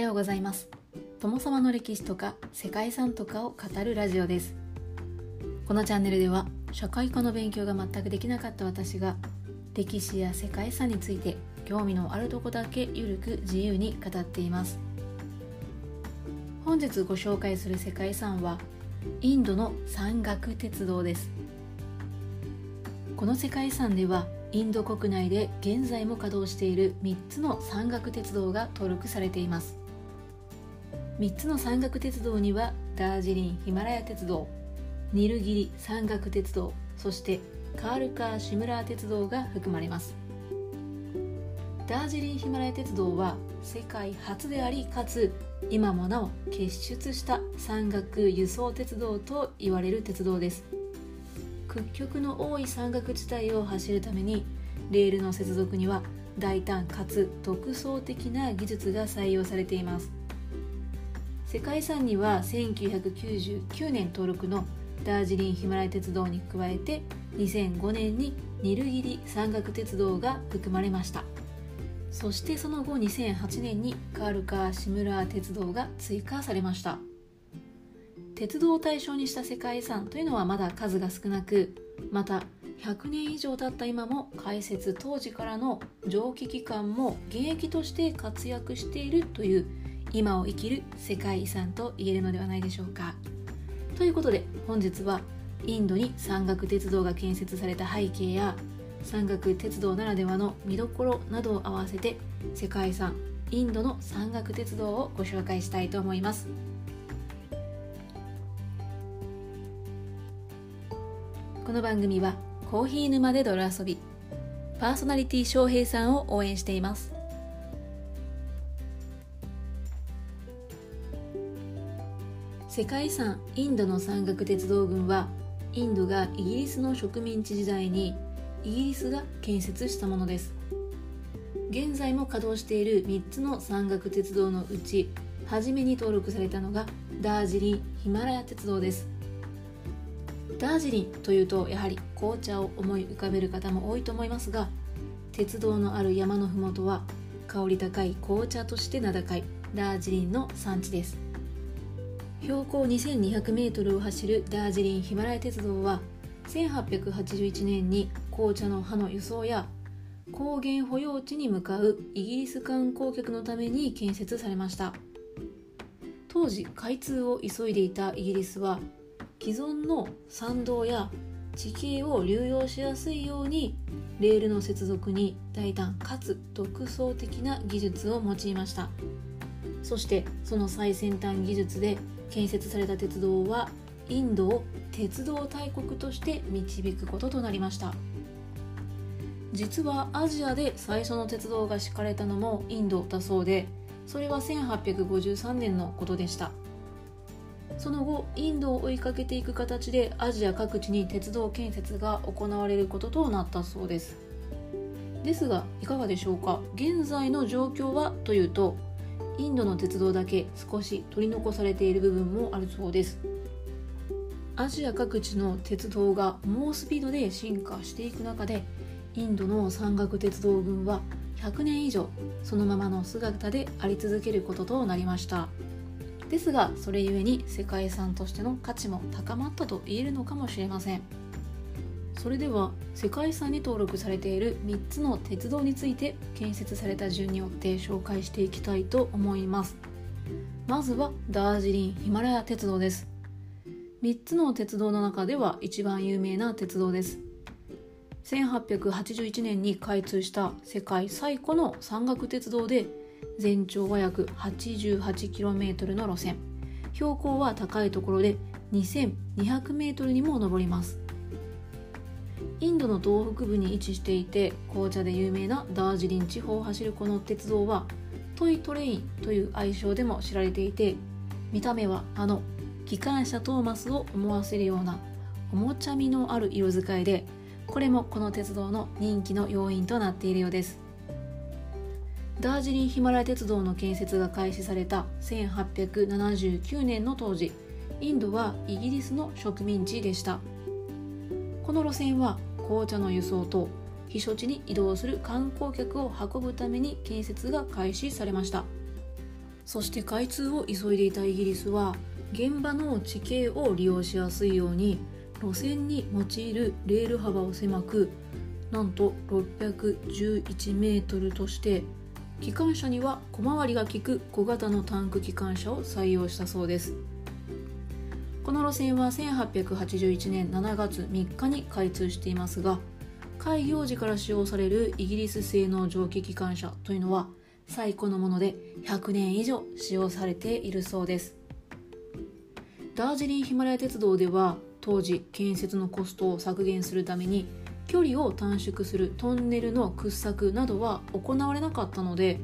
ようございます。友様の歴史とか世界遺産とかを語るラジオです。このチャンネルでは社会科の勉強が全くできなかった私が歴史や世界遺産について興味のあるとこだけゆるく自由に語っています。本日ご紹介する世界遺産はインドの山岳鉄道です。この世界遺産ではインド国内で現在も稼働している3つの山岳鉄道が登録されています。3つの山岳鉄道にはダージリンヒマラヤ鉄道ニルギリ山岳鉄道そしてカールカーシムラー鉄道が含まれます。ダージリンヒマラヤ鉄道は世界初でありかつ今もなお結出した山岳輸送鉄道と言われる鉄道です。屈曲の多い山岳地帯を走るためにレールの接続には大胆かつ独創的な技術が採用されています。世界遺産には1999年登録のダージリンヒマラヤ鉄道に加えて2005年にニルギリ山岳鉄道が含まれました。そしてその後2008年にカールカーシムラー鉄道が追加されました。鉄道を対象にした世界遺産というのはまだ数が少なくまた100年以上経った今も開設当時からの蒸気機関も現役として活躍しているという今を生きる世界遺産と言えるのではないでしょうか。ということで本日はインドに山岳鉄道が建設された背景や山岳鉄道ならではの見どころなどを合わせて世界遺産インドの山岳鉄道をご紹介したいと思います。この番組はコーヒー沼で泥遊びパーソナリティ翔平さんを応援しています世界遺産インドの山岳鉄道群はインドがイギリスの植民地時代にイギリスが建設したものです。現在も稼働している3つの山岳鉄道のうち初めに登録されたのがダージリンヒマラヤ鉄道です。ダージリンというとやはり紅茶を思い浮かべる方も多いと思いますが鉄道のある山の麓は香り高い紅茶として名高いダージリンの産地です。標高 2200m を走るダージリンヒマラヤ鉄道は1881年に紅茶の葉の輸送や高原保養地に向かうイギリス観光客のために建設されました。当時開通を急いでいたイギリスは既存の参道や地形を流用しやすいようにレールの接続に大胆かつ独創的な技術を用いました。そしてその最先端技術で建設された鉄道はインドを鉄道大国として導くこととなりました。実はアジアで最初の鉄道が敷かれたのもインドだそうでそれは1853年のことでした。その後インドを追いかけていく形でアジア各地に鉄道建設が行われることとなったそうです。ですがいかがでしょうか？現在の状況はというとインドの鉄道だけ少し取り残されている部分もあるそうです。アジア各地の鉄道が猛スピードで進化していく中でインドの山岳鉄道群は100年以上そのままの姿であり続けることとなりました。ですがそれゆえに世界遺産としての価値も高まったと言えるのかもしれません。それでは世界遺産に登録されている3つの鉄道について建設された順によって紹介していきたいと思います。まずはダージリンヒマラヤ鉄道です。3つの鉄道の中では一番有名な鉄道です。1881年に開通した世界最古の山岳鉄道で全長は約 88km の路線。標高は高いところで 2200m にも上ります。インドの東北部に位置していて紅茶で有名なダージリン地方を走るこの鉄道はトイトレインという愛称でも知られていて見た目はあの機関車トーマスを思わせるようなおもちゃみのある色使いでこれもこの鉄道の人気の要因となっているようです。ダージリンヒマラヤ鉄道の建設が開始された1879年の当時インドはイギリスの植民地でした。この路線は紅茶の輸送と避暑地に移動する観光客を運ぶために建設が開始されました。そして開通を急いでいたイギリスは現場の地形を利用しやすいように路線に用いるレール幅を狭くなんと611メートルとして機関車には小回りが利く小型のタンク機関車を採用したそうです。この路線は1881年7月3日に開通していますが開業時から使用されるイギリス製の蒸気機関車というのは最古のもので100年以上使用されているそうです。ダージリンヒマラヤ鉄道では当時建設のコストを削減するために距離を短縮するトンネルの掘削などは行われなかったので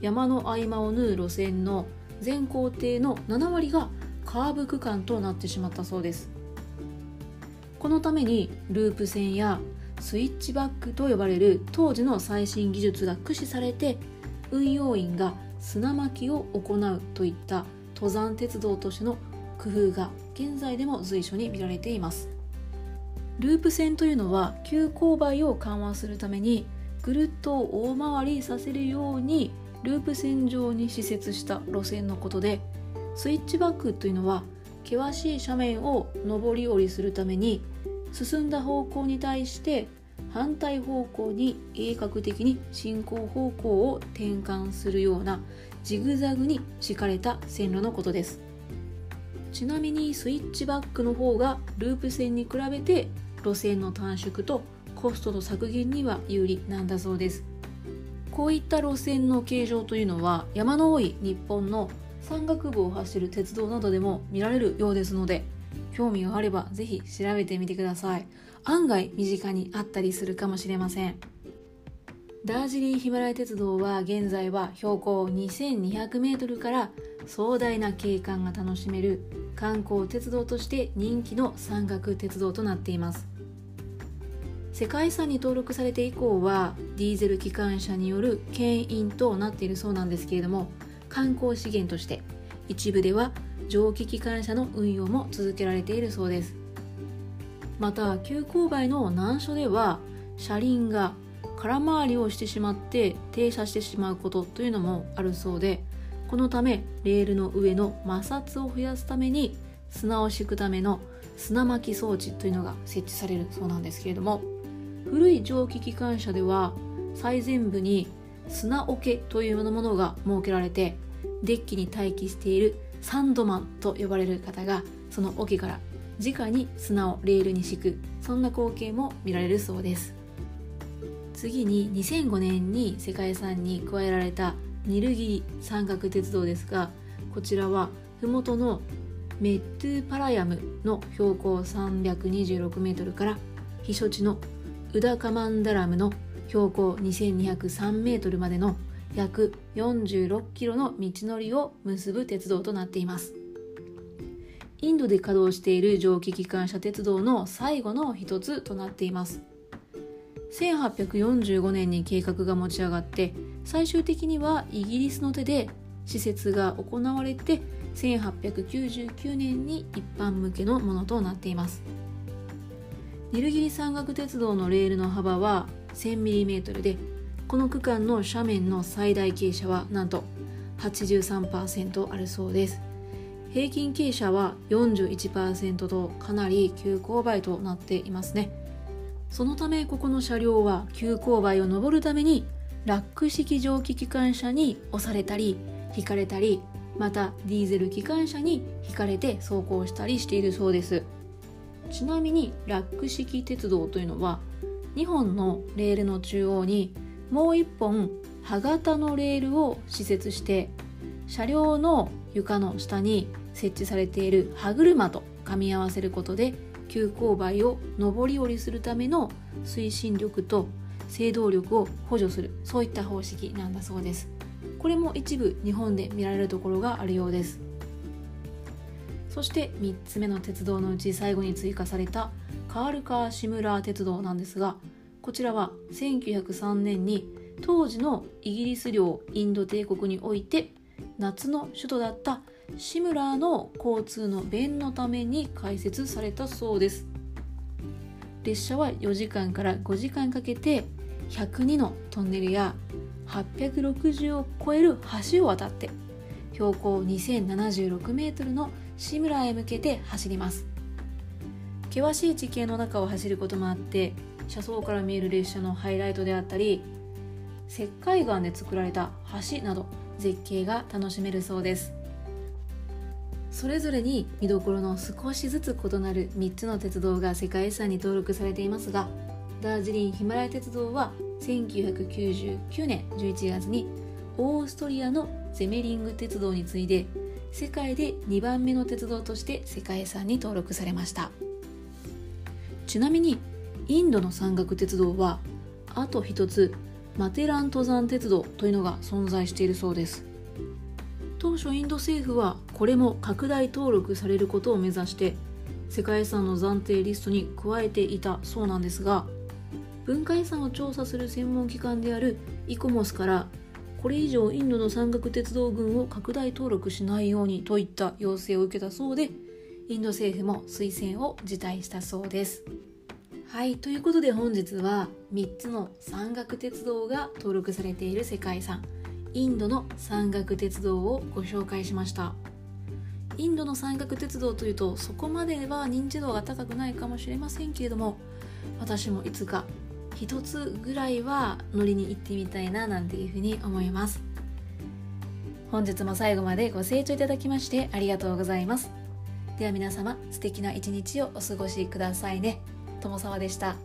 山の合間を縫う路線の全行程の7割がカーブ区間となってしまったそうです。このためにループ線やスイッチバックと呼ばれる当時の最新技術が駆使されて運用員が砂巻きを行うといった登山鉄道としての工夫が現在でも随所に見られています。ループ線というのは急勾配を緩和するためにぐるっと大回りさせるようにループ線上に施設した路線のことでスイッチバックというのは険しい斜面を上り下りするために進んだ方向に対して反対方向に鋭角的に進行方向を転換するようなジグザグに敷かれた線路のことです。ちなみにスイッチバックの方がループ線に比べて路線の短縮とコストの削減には有利なんだそうです。こういった路線の形状というのは山の多い日本の山岳部を走る鉄道などでも見られるようですので興味があればぜひ調べてみてください。案外身近にあったりするかもしれません。ダージリンヒマラヤ鉄道は現在は標高 2200m から壮大な景観が楽しめる観光鉄道として人気の山岳鉄道となっています。世界遺産に登録されて以降はディーゼル機関車による牽引となっているそうなんですけれども観光資源として一部では蒸気機関車の運用も続けられているそうです。また急勾配の難所では車輪が空回りをしてしまって停車してしまうことというのもあるそうでこのためレールの上の摩擦を増やすために砂を敷くための砂巻き装置というのが設置されるそうなんですけれども古い蒸気機関車では最前部に砂桶というものが設けられてデッキに待機しているサンドマンと呼ばれる方がその桶から直に砂をレールに敷く。そんな光景も見られるそうです。次に2005年に世界遺産に加えられたニルギリ山岳鉄道ですがこちらは麓のメットゥパラヤムの標高 326m から避暑地のウダカマンダラムの標高 2203m までの約 46km の道のりを結ぶ鉄道となっています。インドで稼働している蒸気機関車鉄道の最後の一つとなっています。1845年に計画が持ち上がって最終的にはイギリスの手で施設が行われて1899年に一般向けのものとなっています。ニルギリ山岳鉄道のレールの幅は 1000mm でこの区間の斜面の最大傾斜はなんと83%あるそうです。平均傾斜は41%とかなり急勾配となっていますね。そのためここの車両は急勾配を登るためにラック式蒸気機関車に押されたり引かれたりまたディーゼル機関車に引かれて走行したりしているそうです。ちなみにラック式鉄道というのは2本のレールの中央にもう1本歯型のレールを施設して車両の床の下に設置されている歯車と噛み合わせることで急勾配を上り下りするための推進力と制動力を補助するそういった方式なんだそうです。これも一部日本で見られるところがあるようです。そして3つ目の鉄道のうち最後に追加されたカールカーシムラー鉄道なんですがこちらは1903年に当時のイギリス領インド帝国において夏の首都だったシムラーの交通の便のために開設されたそうです。列車は4時間から5時間かけて102のトンネルや860を超える橋を渡って標高2076メートルの志村へ向けて走ります。険しい地形の中を走ることもあって車窓から見える列車のハイライトであったり石灰岩で作られた橋など絶景が楽しめるそうです。それぞれに見どころの少しずつ異なる3つの鉄道が世界遺産に登録されていますがダージリンヒマラヤ鉄道は1999年11月にオーストリアのゼメリング鉄道に次いで世界で2番目の鉄道として世界遺産に登録されました。ちなみにインドの山岳鉄道はあと一つマテラン登山鉄道というのが存在しているそうです。当初インド政府はこれも拡大登録されることを目指して世界遺産の暫定リストに加えていたそうなんですが文化遺産を調査する専門機関であるイコモスからこれ以上インドの山岳鉄道群を拡大登録しないようにといった要請を受けたそうでインド政府も推薦を辞退したそうです。はいということで本日は3つの山岳鉄道が登録されている世界遺産インドの山岳鉄道をご紹介しました。インドの山岳鉄道というとそこまでは認知度が高くないかもしれませんけれども私もいつか一つぐらいは乗りに行ってみたいななんていうふうに思います。本日も最後までご清聴いただきましてありがとうございます。では皆様素敵な一日をお過ごしくださいね友沢でした。